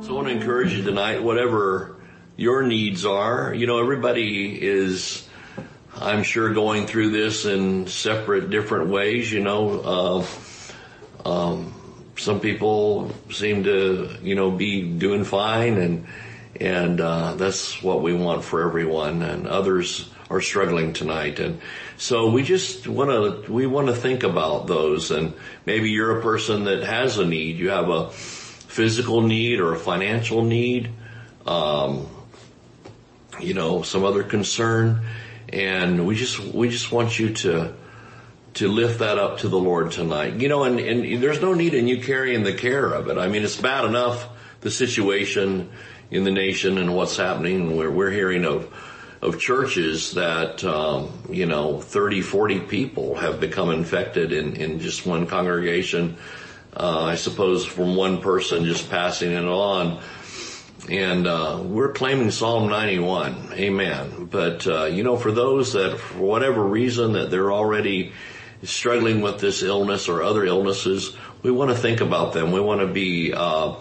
So I want to encourage you tonight, whatever your needs are, you know, everybody is, I'm sure going through this in separate different ways, you know, uh, um, some people seem to, you know, be doing fine and, and, uh, that's what we want for everyone and others are struggling tonight. And so we just want to, we want to think about those and maybe you're a person that has a need. You have a physical need or a financial need, um, you know, some other concern. And we just, we just want you to, to lift that up to the Lord tonight. You know, and, and there's no need in you carrying the care of it. I mean, it's bad enough, the situation in the nation and what's happening. We're, we're hearing of, of churches that, um, you know, 30, 40 people have become infected in, in just one congregation. Uh, I suppose from one person just passing it on. And, uh, we're claiming Psalm 91. Amen. But, uh, you know, for those that, for whatever reason, that they're already struggling with this illness or other illnesses, we want to think about them. We want to be, uh,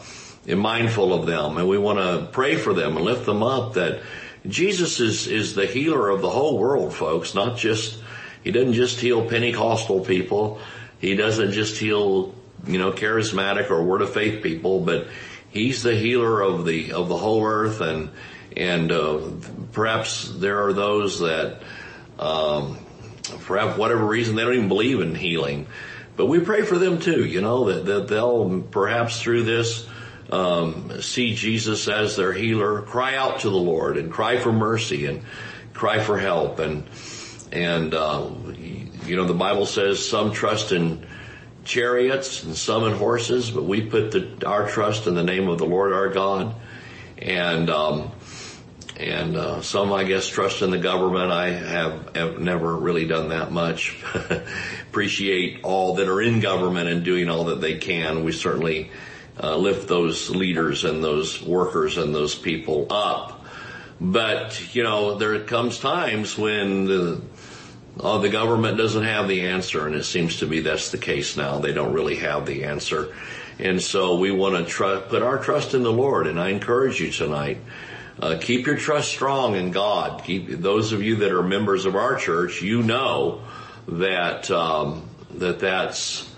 mindful of them and we want to pray for them and lift them up that Jesus is, is the healer of the whole world, folks, not just, he doesn't just heal Pentecostal people. He doesn't just heal, you know, charismatic or word of faith people, but he's the healer of the, of the whole earth and, and, uh, perhaps there are those that, um, for whatever reason, they don't even believe in healing. But we pray for them too, you know, that, that they'll perhaps through this, um, see Jesus as their healer, cry out to the Lord and cry for mercy and cry for help. And, and, uh, you know, the Bible says some trust in chariots and some in horses, but we put the, our trust in the name of the Lord our God. And, um, and uh, some I guess trust in the government. I have, have never really done that much. Appreciate all that are in government and doing all that they can. We certainly uh, lift those leaders and those workers and those people up. But you know, there comes times when the uh, the government doesn't have the answer, and it seems to be that's the case now. They don't really have the answer, and so we want to tr- put our trust in the Lord. And I encourage you tonight. Uh, keep your trust strong in God. Keep those of you that are members of our church, you know that um, that that's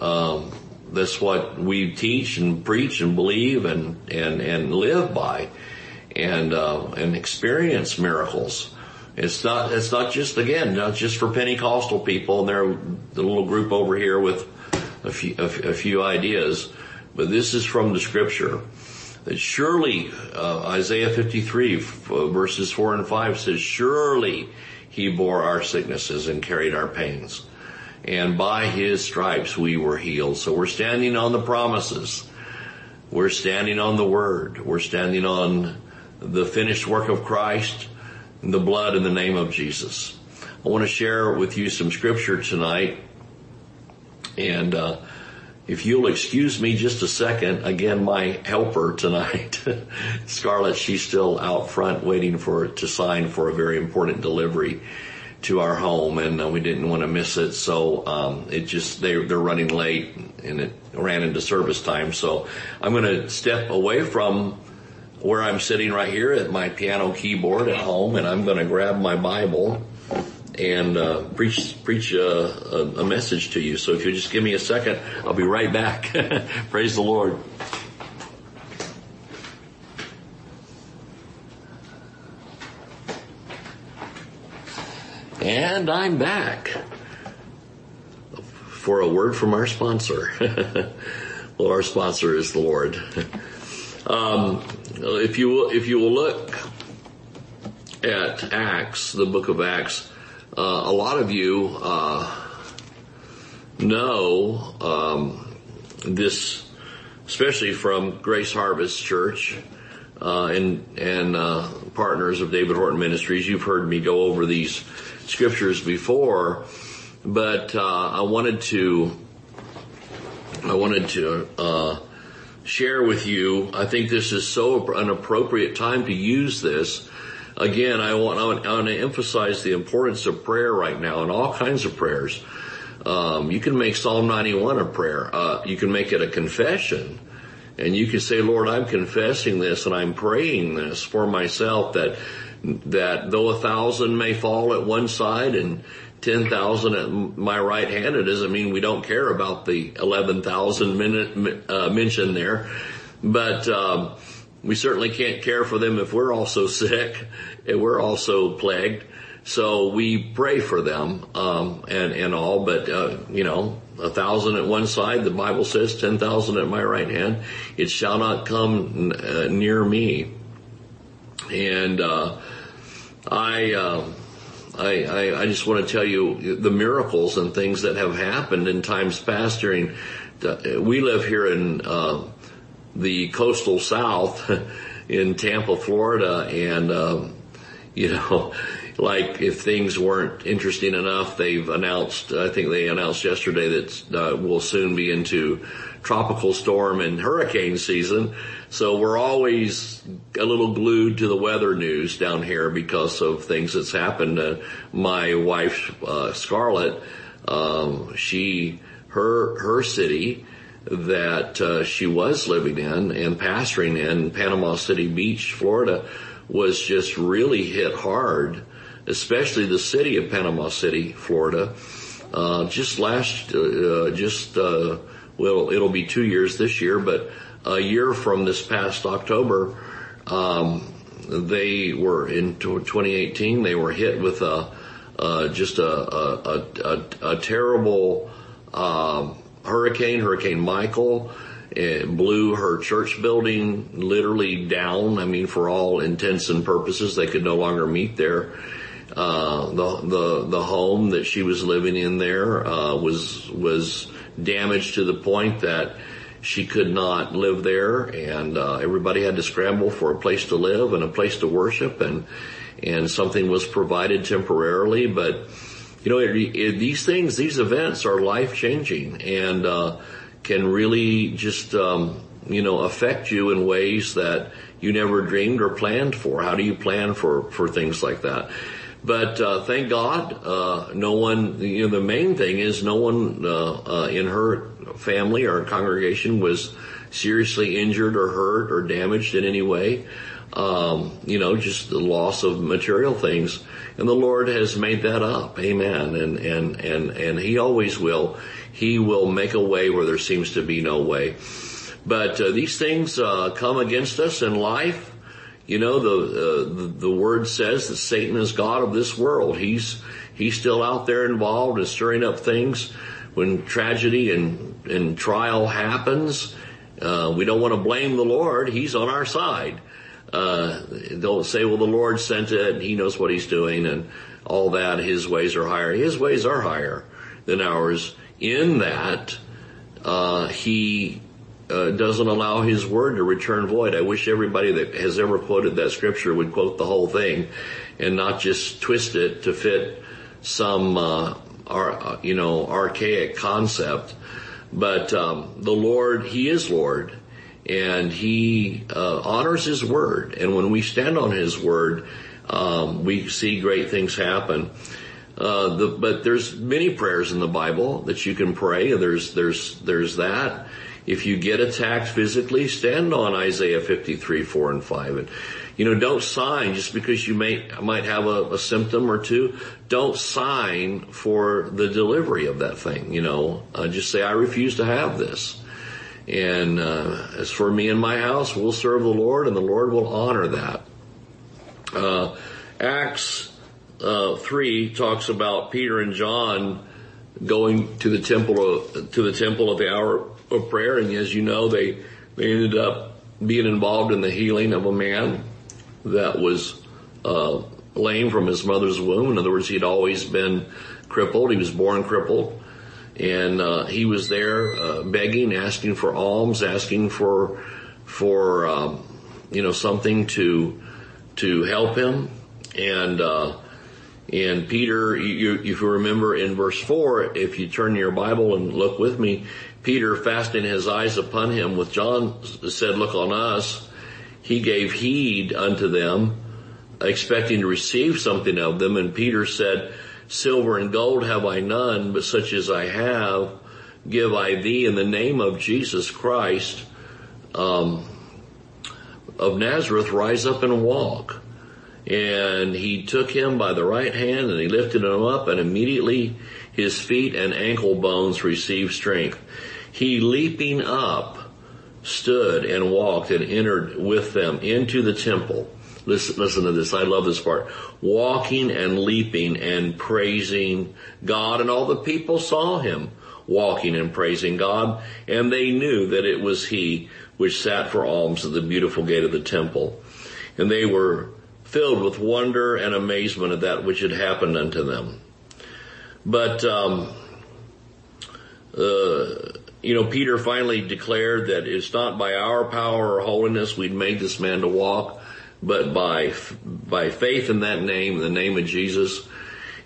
um, that's what we teach and preach and believe and and and live by, and uh, and experience miracles. It's not it's not just again not just for Pentecostal people. And they're the little group over here with a few a, a few ideas, but this is from the Scripture that surely uh, Isaiah 53 verses 4 and 5 says, surely he bore our sicknesses and carried our pains. And by his stripes we were healed. So we're standing on the promises. We're standing on the word. We're standing on the finished work of Christ, the blood in the name of Jesus. I want to share with you some scripture tonight. And, uh, if you'll excuse me just a second, again, my helper tonight, Scarlett, she's still out front waiting for to sign for a very important delivery to our home, and uh, we didn't want to miss it. So um, it just they they're running late, and it ran into service time. So I'm going to step away from where I'm sitting right here at my piano keyboard at home, and I'm going to grab my Bible and uh, preach preach a, a, a, message to you. So if you just give me a second, I'll be right back. Praise the Lord. And I'm back for a word from our sponsor. well, our sponsor is the Lord. Um, if you will, if you will look at Acts, the book of Acts, uh, a lot of you uh, know um, this, especially from Grace Harvest Church uh, and and uh, partners of David Horton Ministries. You've heard me go over these scriptures before, but uh, I wanted to I wanted to uh, share with you. I think this is so an appropriate time to use this again, I want, I want, to emphasize the importance of prayer right now and all kinds of prayers. Um, you can make Psalm 91 a prayer. Uh, you can make it a confession. And you can say, Lord, I'm confessing this and I'm praying this for myself that, that though a thousand may fall at one side and 10,000 at my right hand, it doesn't mean we don't care about the 11,000 minute, uh, mentioned there. But, um, we certainly can't care for them if we're also sick and we're also plagued. So we pray for them, um, and, and all, but, uh, you know, a thousand at one side, the Bible says 10,000 at my right hand. It shall not come uh, near me. And, uh, I, uh, I, I, I, just want to tell you the miracles and things that have happened in times past during, we live here in, uh, the coastal south in Tampa, Florida, and, um, you know, like if things weren't interesting enough, they've announced, I think they announced yesterday that uh, we'll soon be into tropical storm and hurricane season. So we're always a little glued to the weather news down here because of things that's happened. Uh, my wife, uh, Scarlett, um, she, her, her city, that uh, she was living in and pastoring in Panama City Beach, Florida, was just really hit hard especially the city of Panama City, Florida. Uh, just last, uh, just, uh, well, it'll be two years this year, but a year from this past October, um, they were in 2018, they were hit with a, uh, just a, a, a, a terrible, um, hurricane, Hurricane Michael. It blew her church building literally down. I mean, for all intents and purposes, they could no longer meet there. Uh, the the the home that she was living in there uh, was was damaged to the point that she could not live there, and uh, everybody had to scramble for a place to live and a place to worship, and and something was provided temporarily, but you know it, it, these things, these events are life changing and uh, can really just um, you know affect you in ways that you never dreamed or planned for. How do you plan for for things like that? But uh, thank God, uh, no one. You know, the main thing is no one uh, uh, in her family or congregation was seriously injured or hurt or damaged in any way. Um, you know, just the loss of material things, and the Lord has made that up. Amen. And and and and He always will. He will make a way where there seems to be no way. But uh, these things uh, come against us in life. You know, the, uh, the, the word says that Satan is God of this world. He's, he's still out there involved and stirring up things when tragedy and, and trial happens. Uh, we don't want to blame the Lord. He's on our side. Uh, don't say, well, the Lord sent it he knows what he's doing and all that. His ways are higher. His ways are higher than ours in that, uh, he uh, doesn't allow his word to return void. I wish everybody that has ever quoted that scripture would quote the whole thing and not just twist it to fit some, uh, uh, you know, archaic concept. But um, the Lord, He is Lord, and He uh, honors His word. And when we stand on His word, um, we see great things happen. Uh, the, but there's many prayers in the Bible that you can pray. There's there's there's that. If you get attacked physically, stand on Isaiah 53, 4 and 5. And, you know, don't sign just because you may, might have a, a symptom or two. Don't sign for the delivery of that thing, you know. Uh, just say, I refuse to have this. And, uh, as for me and my house, we'll serve the Lord and the Lord will honor that. Uh, Acts, uh, 3 talks about Peter and John going to the temple of, to the temple at the hour of prayer. And as you know, they, they ended up being involved in the healing of a man that was, uh, lame from his mother's womb. In other words, he had always been crippled. He was born crippled. And, uh, he was there, uh, begging, asking for alms, asking for, for, um, you know, something to, to help him. And, uh, and Peter, you, if you remember in verse four, if you turn your Bible and look with me, Peter, fastening his eyes upon him with John said, look on us. He gave heed unto them, expecting to receive something of them. And Peter said, silver and gold have I none, but such as I have, give I thee in the name of Jesus Christ. um, of Nazareth, rise up and walk. And he took him by the right hand and he lifted him up and immediately his feet and ankle bones received strength. He leaping up stood and walked and entered with them into the temple. Listen, listen to this. I love this part. Walking and leaping and praising God and all the people saw him walking and praising God and they knew that it was he which sat for alms at the beautiful gate of the temple. And they were filled with wonder and amazement at that which had happened unto them. But, um, uh, you know, Peter finally declared that it's not by our power or holiness we'd made this man to walk, but by, by faith in that name, the name of Jesus.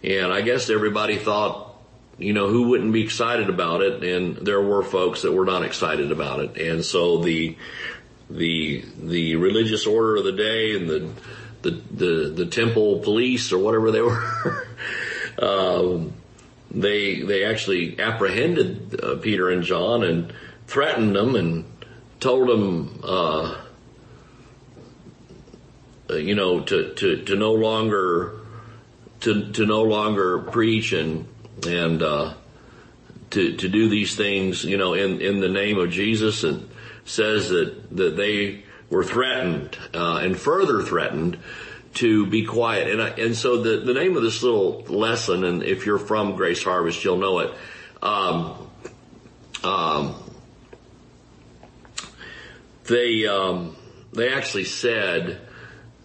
And I guess everybody thought, you know, who wouldn't be excited about it? And there were folks that were not excited about it. And so the, the, the religious order of the day and the, the, the, the temple police or whatever they were, um, they they actually apprehended uh, Peter and John and threatened them and told them, uh, uh, you know, to, to, to no longer to to no longer preach and and uh, to to do these things, you know, in in the name of Jesus, and says that that they were threatened uh, and further threatened to be quiet. And I, and so the, the name of this little lesson, and if you're from Grace Harvest, you'll know it. Um, um, they, um, they actually said,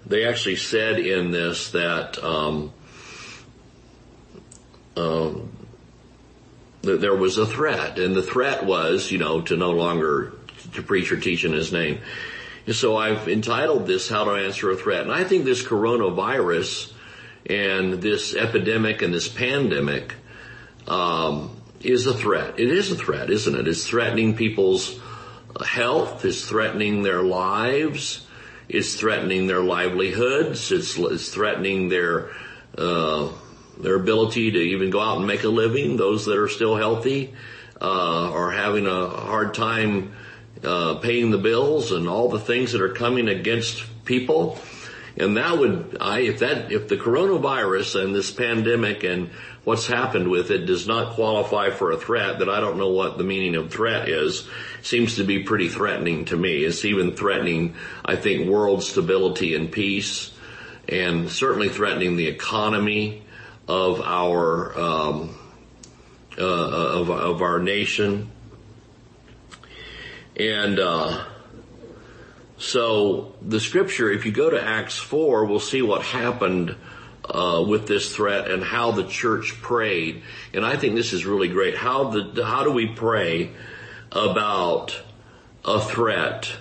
they actually said in this that, um, um, that there was a threat, and the threat was, you know, to no longer to preach or teach in His name. So I've entitled this How to Answer a Threat. And I think this coronavirus and this epidemic and this pandemic um, is a threat. It is a threat, isn't it? It's threatening people's health. It's threatening their lives. It's threatening their livelihoods. It's, it's threatening their uh, their ability to even go out and make a living. Those that are still healthy uh, are having a hard time uh, paying the bills and all the things that are coming against people. And that would, I, if that, if the coronavirus and this pandemic and what's happened with it does not qualify for a threat, then I don't know what the meaning of threat is. Seems to be pretty threatening to me. It's even threatening, I think, world stability and peace and certainly threatening the economy of our, um, uh, of, of our nation. And uh, so the scripture, if you go to Acts 4, we'll see what happened uh, with this threat and how the church prayed. And I think this is really great. How the how do we pray about a threat?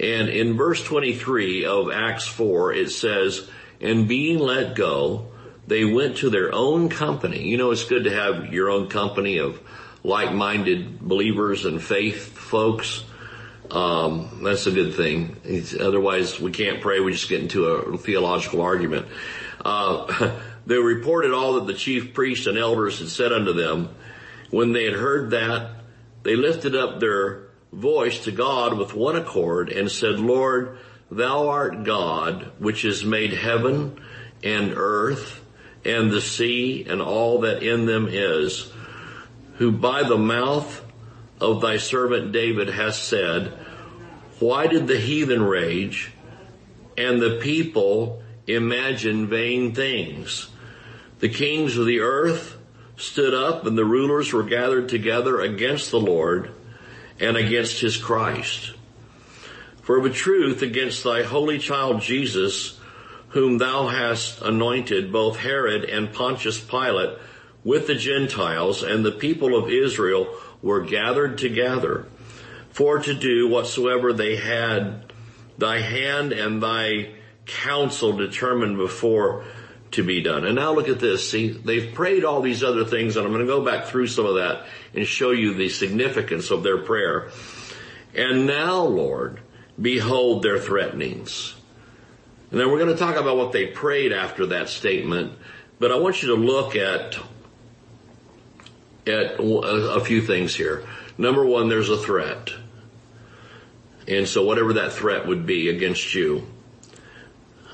And in verse 23 of Acts 4, it says, and being let go, they went to their own company. You know, it's good to have your own company of like-minded believers and faith folks. Um, that's a good thing. It's, otherwise, we can't pray. We just get into a theological argument. Uh, they reported all that the chief priests and elders had said unto them. When they had heard that, they lifted up their voice to God with one accord and said, Lord, thou art God, which has made heaven and earth and the sea and all that in them is, who by the mouth of thy servant David has said, why did the heathen rage and the people imagine vain things? The kings of the earth stood up and the rulers were gathered together against the Lord and against his Christ. For of a truth against thy holy child Jesus, whom thou hast anointed, both Herod and Pontius Pilate with the Gentiles and the people of Israel were gathered together for to do whatsoever they had thy hand and thy counsel determined before to be done. And now look at this. See, they've prayed all these other things and I'm going to go back through some of that and show you the significance of their prayer. And now, Lord, behold their threatenings. And then we're going to talk about what they prayed after that statement, but I want you to look at at a few things here. Number one, there's a threat. And so whatever that threat would be against you,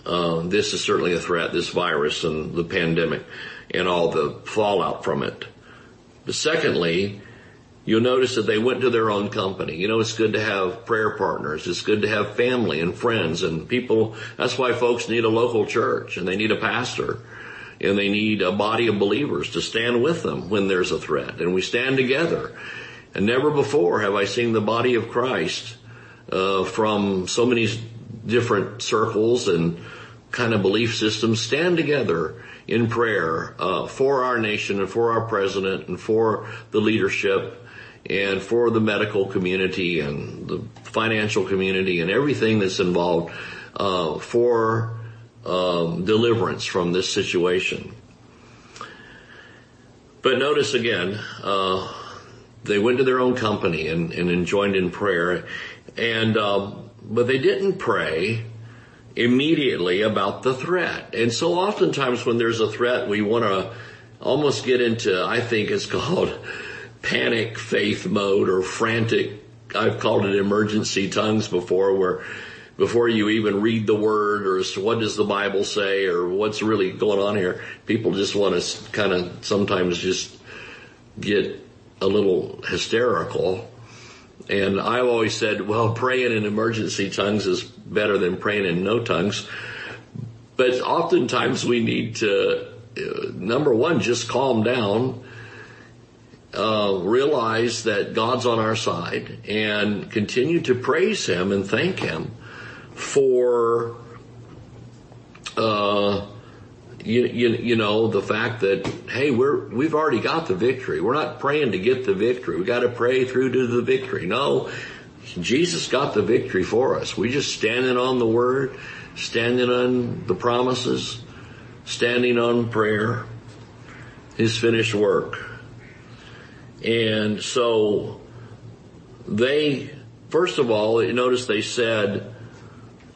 uh, this is certainly a threat, this virus and the pandemic and all the fallout from it. But secondly, you'll notice that they went to their own company. You know, it's good to have prayer partners. It's good to have family and friends and people. That's why folks need a local church and they need a pastor and they need a body of believers to stand with them when there's a threat. And we stand together. And never before have I seen the body of Christ uh, from so many different circles and kind of belief systems stand together in prayer uh, for our nation and for our president and for the leadership and for the medical community and the financial community and everything that's involved uh, for um, deliverance from this situation. But notice again, uh, they went to their own company and, and joined in prayer, and um, but they didn't pray immediately about the threat. And so oftentimes when there's a threat, we want to almost get into, I think it's called panic faith mode or frantic. I've called it emergency tongues before where before you even read the word or what does the Bible say or what's really going on here, people just want to kind of sometimes just get a little hysterical. And I've always said, well, praying in emergency tongues is better than praying in no tongues. But oftentimes we need to, uh, number one, just calm down uh, realize that God's on our side and continue to praise Him and thank Him for, uh, you, you, you know, the fact that, hey, we're, we've already got the victory. We're not praying to get the victory. We got to pray through to the victory. No, Jesus got the victory for us. We just standing on the word, standing on the promises, standing on prayer, His finished work. And so they, first of all, notice they said,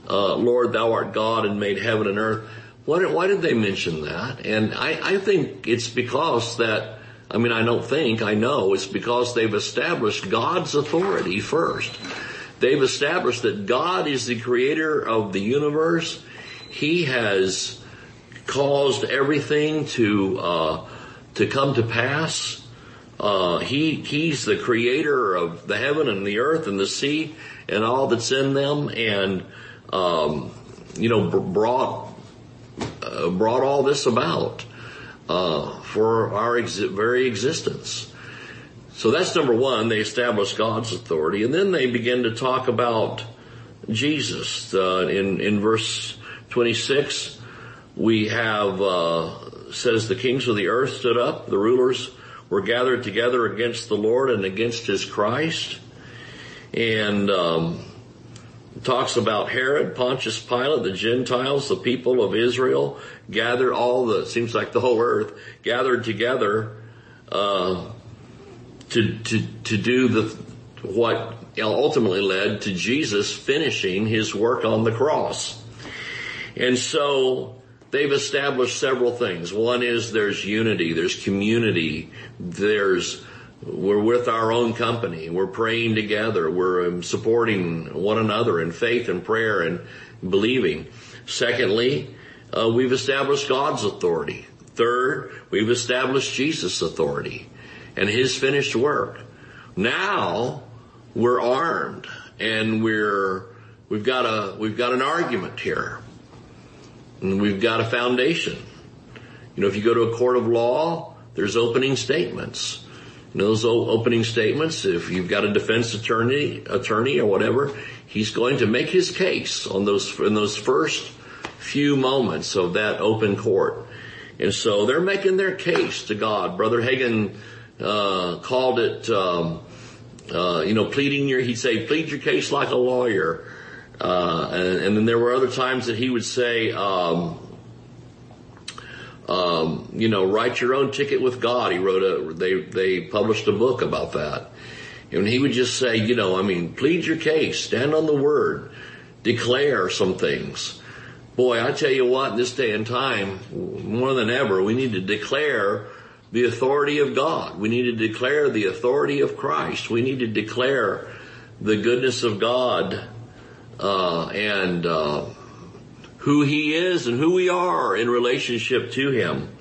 uh, Lord, thou art God and made heaven and earth. Why, why did they mention that? And I, I think it's because that, I mean, I don't think, I know, it's because they've established God's authority first. They've established that God is the creator of the universe. He has caused everything to, uh, to come to pass. Uh, he he's the creator of the heaven and the earth and the sea and all that's in them, and um, you know brought uh, brought all this about uh, for our exi- very existence. So that's number one. They establish God's authority, and then they begin to talk about Jesus. Uh, in in verse twenty six, we have uh, says the kings of the earth stood up, the rulers were gathered together against the Lord and against His Christ. And um, talks about Herod, Pontius Pilate, the Gentiles, the people of Israel, gathered all the, seems like the whole earth, gathered together uh, to, to, to do the, what ultimately led to Jesus finishing his work on the cross. And so they've established several things. One is there's unity, there's community, there's we're with our own company. We're praying together. We're um, supporting one another in faith and prayer and believing. Secondly, uh, we've established God's authority. Third, we've established Jesus' authority and His finished work. Now we're armed and we're we've got a we've got an argument here. And we've got a foundation. You know, if you go to a court of law, there's opening statements. Those opening statements, if you've got a defense attorney, attorney or whatever, he's going to make his case on those, in those first few moments of that open court. And so they're making their case to God. Brother Hagin, uh, called it, um, uh, you know, pleading your, he'd say, plead your case like a lawyer. Uh, and, and, then there were other times that he would say, um, um, you know, write your own ticket with God. He wrote a, they, they published a book about that. And he would just say, you know, I mean, plead your case, stand on the word, declare some things. Boy, I tell you what, in this day and time, more than ever, we need to declare the authority of God. We need to declare the authority of Christ. We need to declare the goodness of God uh, and uh, who He is and who we are in relationship to Him.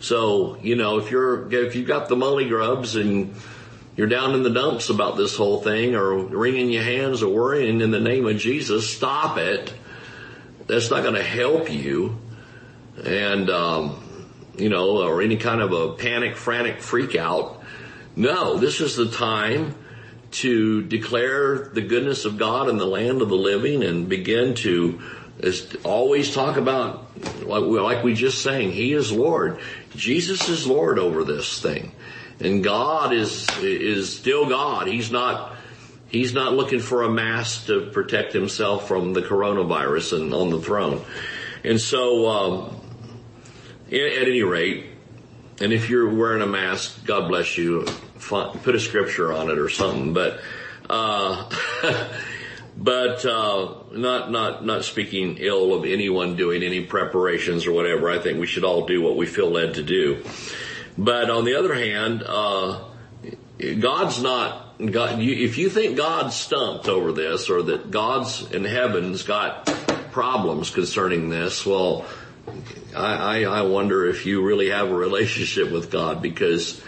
So you know, if you're if you've got the mully grubs and you're down in the dumps about this whole thing or wringing your hands or worrying in the name of Jesus, stop it. That's not going to help you. And, um, you know, or any kind of a panic, frantic freak out. No, this is the time to declare the goodness of God in the land of the living and begin to is always talk about like we just sang, He is Lord. Jesus is Lord over this thing. And God is, is still God. He's not, he's not looking for a mask to protect himself from the coronavirus and on the throne. And so, um, at any rate, and if you're wearing a mask, God bless you. Put a scripture on it or something. But, uh, but uh, not not not speaking ill of anyone doing any preparations or whatever. I think we should all do what we feel led to do. But on the other hand, uh, God's not God. You, if you think God's stumped over this, or that God's in heaven's got problems concerning this, well, I, I, I wonder if you really have a relationship with God because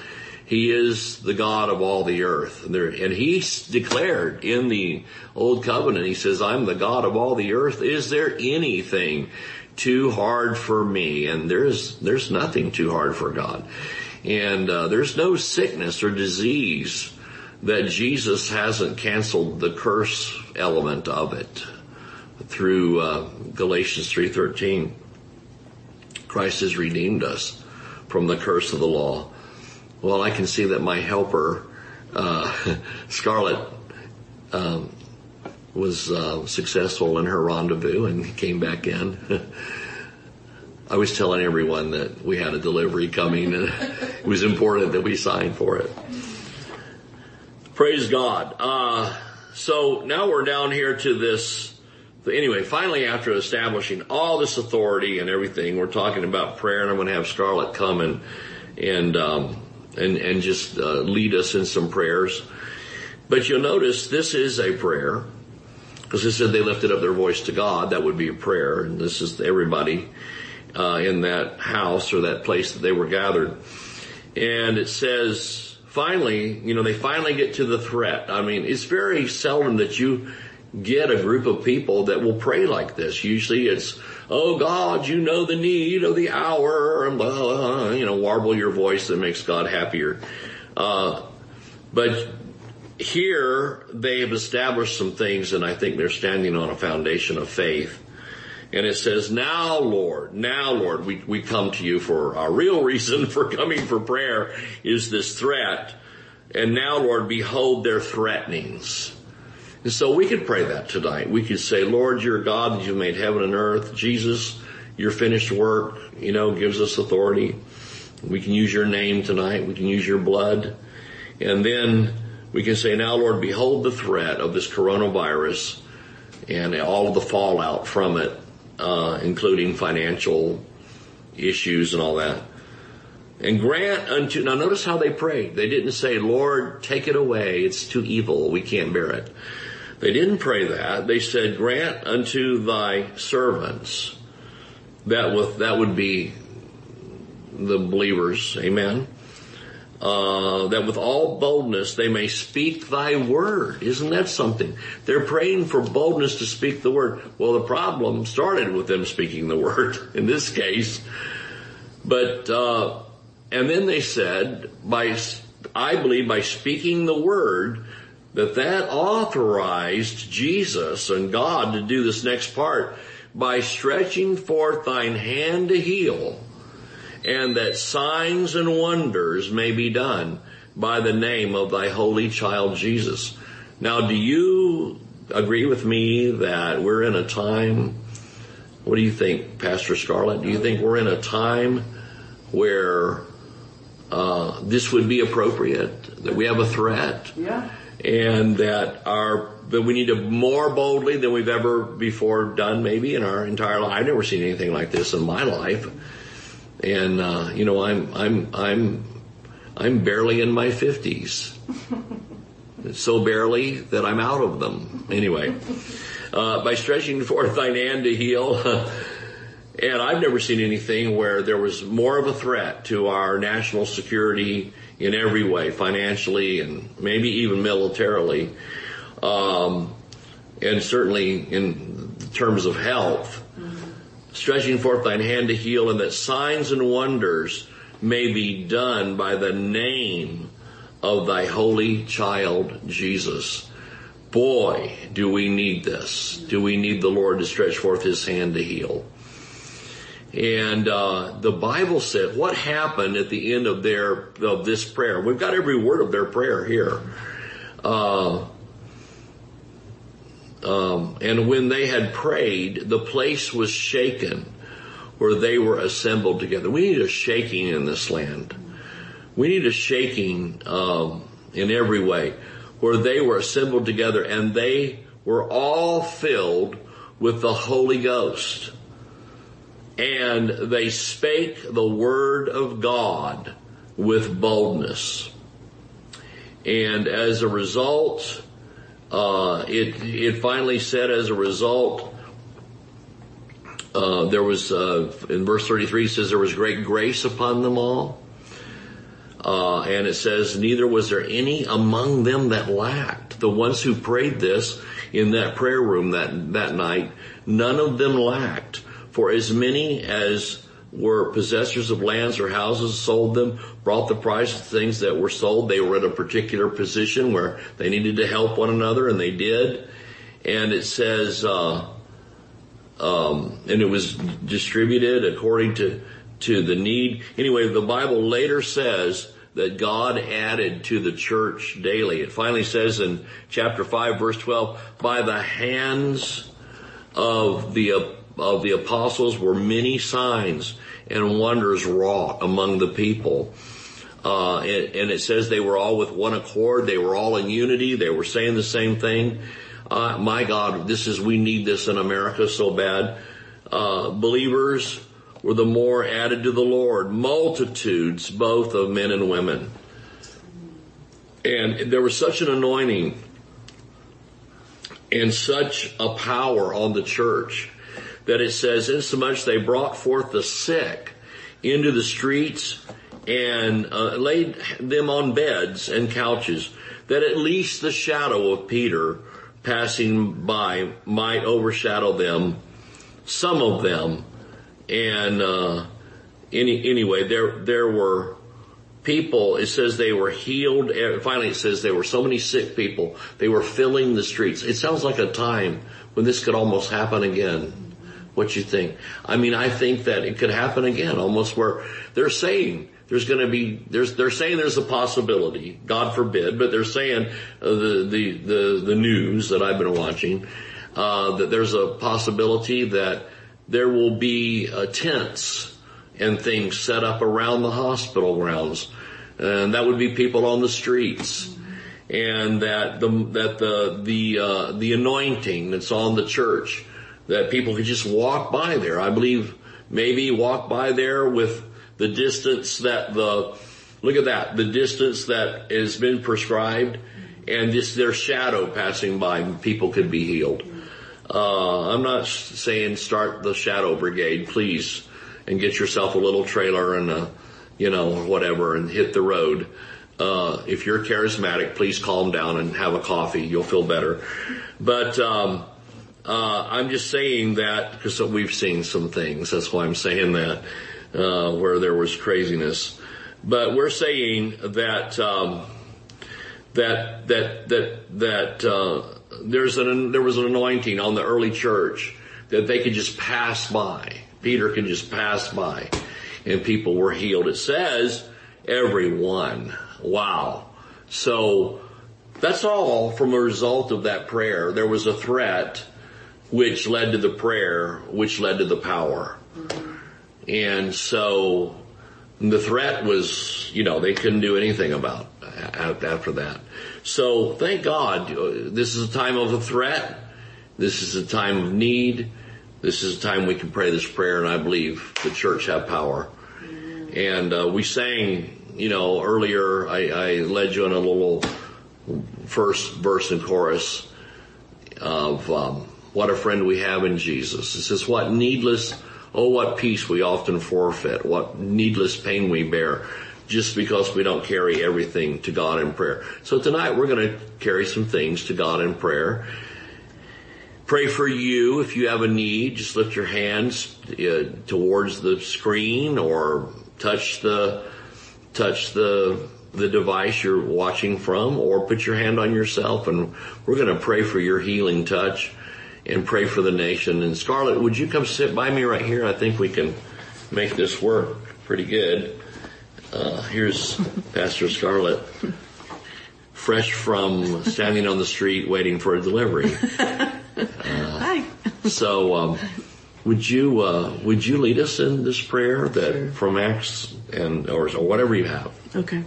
He is the God of all the earth. And, there, and He declared in the Old Covenant, He says, I'm the God of all the earth. Is there anything too hard for me, and there's there's nothing too hard for God, and uh, there's no sickness or disease that Jesus hasn't canceled the curse element of it through uh, Galatians three thirteen. Christ has redeemed us from the curse of the law. Well, I can see that my helper, uh, Scarlett, um, was uh, successful in her rendezvous and came back in. I was telling everyone that we had a delivery coming and it was important that we sign for it. Praise God. Uh, so now we're down here to this. Anyway, finally, after establishing all this authority and everything, we're talking about prayer, and I'm going to have Scarlett come and and um, and and just uh, lead us in some prayers. But you'll notice this is a prayer because it said they lifted up their voice to God. That would be a prayer. And this is everybody uh, in that house or that place that they were gathered. And it says, finally, you know, they finally get to the threat. I mean, it's very seldom that you get a group of people that will pray like this. Usually it's, oh God, you know the need of the hour, and blah, blah, you know, warble your voice that makes God happier. Uh, but here they have established some things and I think they're standing on a foundation of faith. And it says, now Lord, now Lord, we, we come to you for our real reason for coming for prayer is this threat. And now Lord, behold their threatenings. And so we could pray that tonight. We could say, Lord, you're God you've made heaven and earth. Jesus, your finished work, you know, gives us authority. We can use your name tonight. We can use your blood. And then we can say, now Lord, behold the threat of this coronavirus and all of the fallout from it, uh, including financial issues and all that. And grant unto, now notice how they prayed. They didn't say, Lord, take it away. It's too evil. We can't bear it. They didn't pray that. They said, grant unto thy servants. That with, that would be the believers. Amen uh, that with all boldness they may speak thy word. Isn't that something? They're praying for boldness to speak the word. Well, the problem started with them speaking the word in this case. But, uh, and then they said, by, I believe by speaking the word, that that authorized Jesus and God to do this next part by stretching forth thine hand to heal and that signs and wonders may be done by the name of thy holy child Jesus. Now, do you agree with me that we're in a time, what do you think, Pastor Scarlett? Do you think we're in a time where uh, this would be appropriate, that we have a threat? Yeah. And that our that we need to more boldly than we've ever before done maybe in our entire life. I've never seen anything like this in my life and uh, you know I'm I'm I'm I'm barely in my fifties. so barely that I'm out of them. Anyway, uh, by stretching forth thine hand to heal, and I've never seen anything where there was more of a threat to our national security in every way, financially and maybe even militarily, um, and certainly in terms of health. Stretching forth thine hand to heal, and that signs and wonders may be done by the name of thy holy child, Jesus. Boy, do we need this. Do we need the Lord to stretch forth his hand to heal. And uh, the Bible said what happened at the end of their of this prayer. We've got every word of their prayer here. Uh, um, and when they had prayed, the place was shaken where they were assembled together. We need a shaking in this land. We need a shaking um, in every way where they were assembled together and they were all filled with the Holy Ghost. And they spake the word of God with boldness. And as a result, uh, it it finally said as a result uh, there was uh, in verse 33 says there was great grace upon them all. Uh, and it says, neither was there any among them that lacked. The ones who prayed this in that prayer room that, that night, none of them lacked. For as many as were possessors of lands or houses sold them, brought the price of things that were sold. They were in a particular position where they needed to help one another and they did. And it says, uh, um, and it was distributed according to to the need. Anyway, the Bible later says that God added to the church daily. It finally says in chapter five, verse twelve, by the hands of the of the apostles were many signs and wonders wrought among the people. Uh, and, and, it says they were all with one accord. They were all in unity. They were saying the same thing uh, my God, this is, we need this in America so bad. Uh, believers were the more added to the Lord, multitudes both of men and women. And there was such an anointing and such a power on the church that it says, insomuch they brought forth the sick into the streets and uh, laid them on beds and couches, that at least the shadow of Peter passing by might overshadow them, some of them, and uh, any anyway, there there were people. It says they were healed. Eh, finally, it says there were so many sick people. They were filling the streets. It sounds like a time when this could almost happen again. What you think? I mean, I think that it could happen again, almost where they're saying there's going to be there's they're saying there's a possibility god forbid but they're saying uh, the the the the news that i've been watching uh, that there's a possibility that there will be uh, tents and things set up around the hospital grounds and that would be people on the streets and that the that the the uh, the anointing that's on the church that people could just walk by there i believe maybe walk by there with the distance that the, look at that, the distance that has been prescribed and just their shadow passing by, people could be healed. Uh, I'm not saying start the shadow brigade, please, and get yourself a little trailer and a, you know, whatever and hit the road. Uh, if you're charismatic, please calm down and have a coffee. You'll feel better. But, um, uh, I'm just saying that because we've seen some things. That's why I'm saying that uh, where there was craziness. But we're saying that um, that that that that uh, there's an there was an anointing on the early church that they could just pass by. Peter could just pass by, and people were healed. It says everyone. Wow. So that's all from a result of that prayer. There was a threat which led to the prayer, which led to the power. And so the threat was, you know, they couldn't do anything about after that. So thank God, this is a time of a threat. This is a time of need. This is a time we can pray this prayer, and I believe the church have power. And uh, we sang, you know, earlier. I, I led you on a little first verse and chorus of um, what a friend we have in Jesus. It says, "What needless, oh what peace we often forfeit, what needless pain we bear." Just because we don't carry everything to God in prayer. So tonight we're going to carry some things to God in prayer pray for you if you have a need. Just lift your hands uh, towards the screen or touch the touch the the device you're watching from, or put your hand on yourself, and we're going to pray for your healing touch and pray for the nation. And Scarlett, would you come sit by me right here? I think we can make this work pretty good. Uh, here's Pastor Scarlett fresh from standing on the street waiting for a delivery. Hi. So, um, would you uh, would you lead us in this prayer that Sure. from Acts and or, or whatever you have? Okay.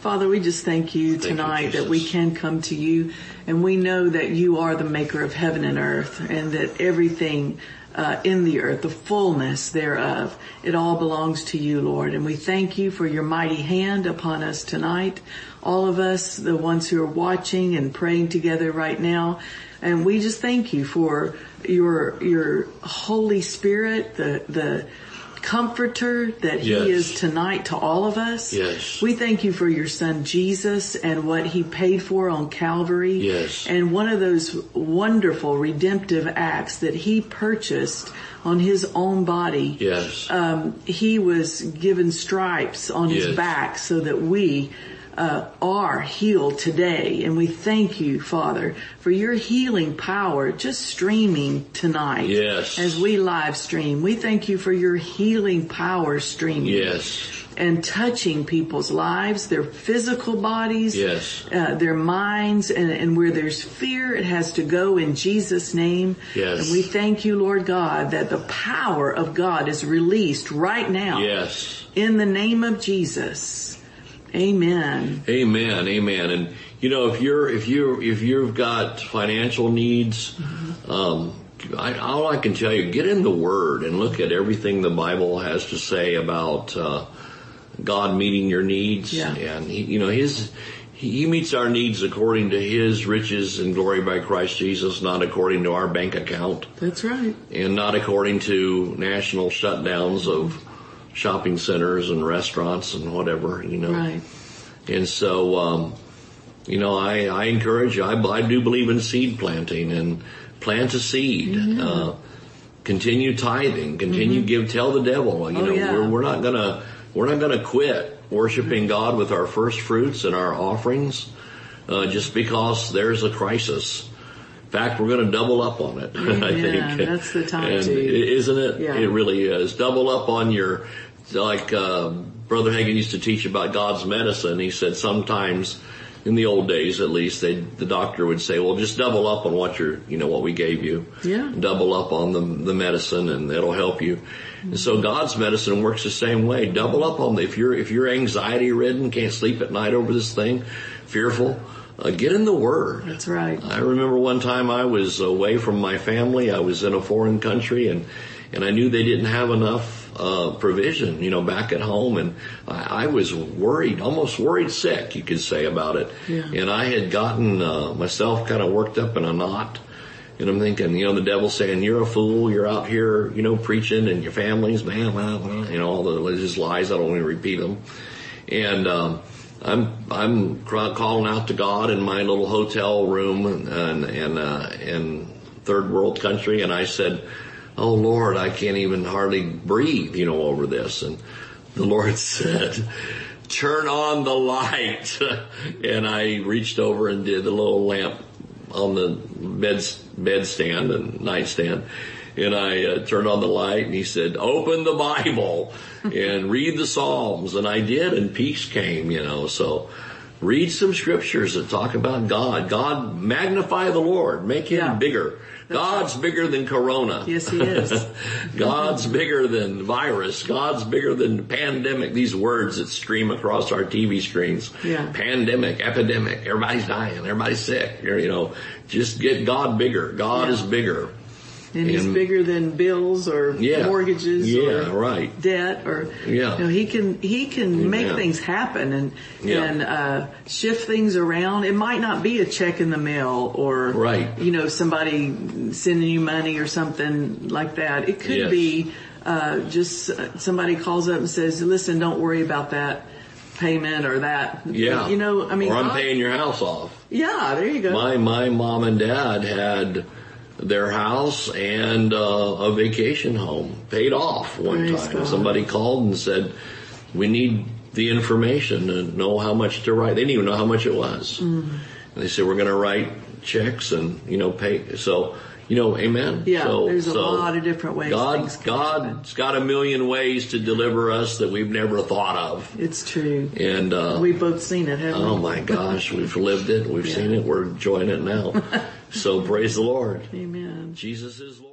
Father, we just thank you you, tonight that we can come to you and we know that you are the maker of heaven and earth and that everything uh, in the earth, the fullness thereof, it all belongs to you, Lord. And we thank you for your mighty hand upon us tonight. All of us, the ones who are watching and praying together right now. And we just thank you for your, your Holy Spirit, the, the comforter that he Yes. is tonight to all of us. Yes. We thank you for your son Jesus and what he paid for on Calvary. Yes. And one of those wonderful redemptive acts that he purchased on his own body. Yes. Um, he was given stripes on Yes. his back so that we uh, are healed today. And we thank you, Father, for your healing power just streaming tonight. Yes. As we live stream. We thank you for your healing power streaming yes. and touching people's lives, their physical bodies, Yes. uh, their minds, and, and where there's fear, it has to go in Jesus' name. Yes. And we thank you, Lord God, that the power of God is released right now Yes. in the name of Jesus. Amen. Amen. Amen. And you know, if you're if you if you've got financial needs, um, I, all I can tell you, get in the Word and look at everything the Bible has to say about uh, God meeting your needs. Yeah. And he, you know, His He meets our needs according to His riches and glory by Christ Jesus, not according to our bank account That's right. and not according to national shutdowns of shopping centers and restaurants and whatever. You know. Right. And so, um, you know, I, I encourage you. I, I do believe in seed planting and plant a seed. Uh, continue tithing. Continue give. Tell the devil. You Oh, know, yeah. we're, we're not gonna we're not gonna quit worshiping God with our first fruits and our offerings uh, just because there's a crisis. In fact, we're going to double up on it. I think That's the time and to. isn't it? Yeah. It really is. Double up on your, like, uh, Brother Hagin used to teach about God's medicine. He said sometimes, in the old days at least, they, the doctor would say, well, just double up on what you're, you know, what we gave you. Yeah. Double up on the, the medicine and it'll help you. And so God's medicine works the same way. Double up on the, if you're, if you're anxiety ridden, can't sleep at night over this thing, fearful, uh, get in the Word. That's right. I remember one time I was away from my family. I was in a foreign country and, and I knew they didn't have enough, uh, provision, you know, back at home. And I, I was worried, almost worried sick, you could say about it. Yeah. And I had gotten, uh, myself kind of worked up in a knot. And I'm thinking, you know, the devil's saying, you're a fool, you're out here, you know, preaching and your family's, man, blah, blah, you know, all the just lies, I don't want to repeat them. And, um, I'm, I'm calling out to God in my little hotel room and, and, uh, in third world country. And I said, Oh Lord, I can't even hardly breathe, you know, over this. And the Lord said, turn on the light. and I reached over and did the little lamp on the bed bed stand and nightstand, and I uh, turned on the light, and he said, "Open the Bible and read the Psalms," and I did, and peace came. You know, so read some scriptures that talk about God. God magnify the Lord, make Him Yeah. bigger. God's bigger than Corona. Yes, he is. God's bigger than virus. God's bigger than pandemic. These words that stream across our TV screens. Yeah. Pandemic, epidemic. Everybody's dying. Everybody's sick. You're, you know, just get God bigger. God Yeah. is bigger. And he's And- bigger than bills or Yeah. mortgages Yeah, or right. debt or Yeah. you know, he can he can make things happen and and uh shift things around. It might not be a check in the mail or Right. you know somebody sending you money or something like that. It could Yes. be uh just uh, somebody calls up and says, "Listen, don't worry about that payment or that." Yeah. You know, I mean, or I'm paying your house off. Yeah, there you go. My my mom and dad had their house and uh, a vacation home paid off one Praise time. God. Somebody called and said, "We need the information to know how much to write." They didn't even know how much it was. Mm-hmm. And they said, "We're going to write checks and you know pay." So you know, Amen. Yeah, so, there's a so lot of different ways God, things can happen. God's got a million ways to deliver us that we've never thought of, It's true. and uh, We've both seen it, haven't Oh we? my gosh, we've lived it, we've Yeah. seen it, we're enjoying it now. so praise the Lord. Amen. Jesus is Lord.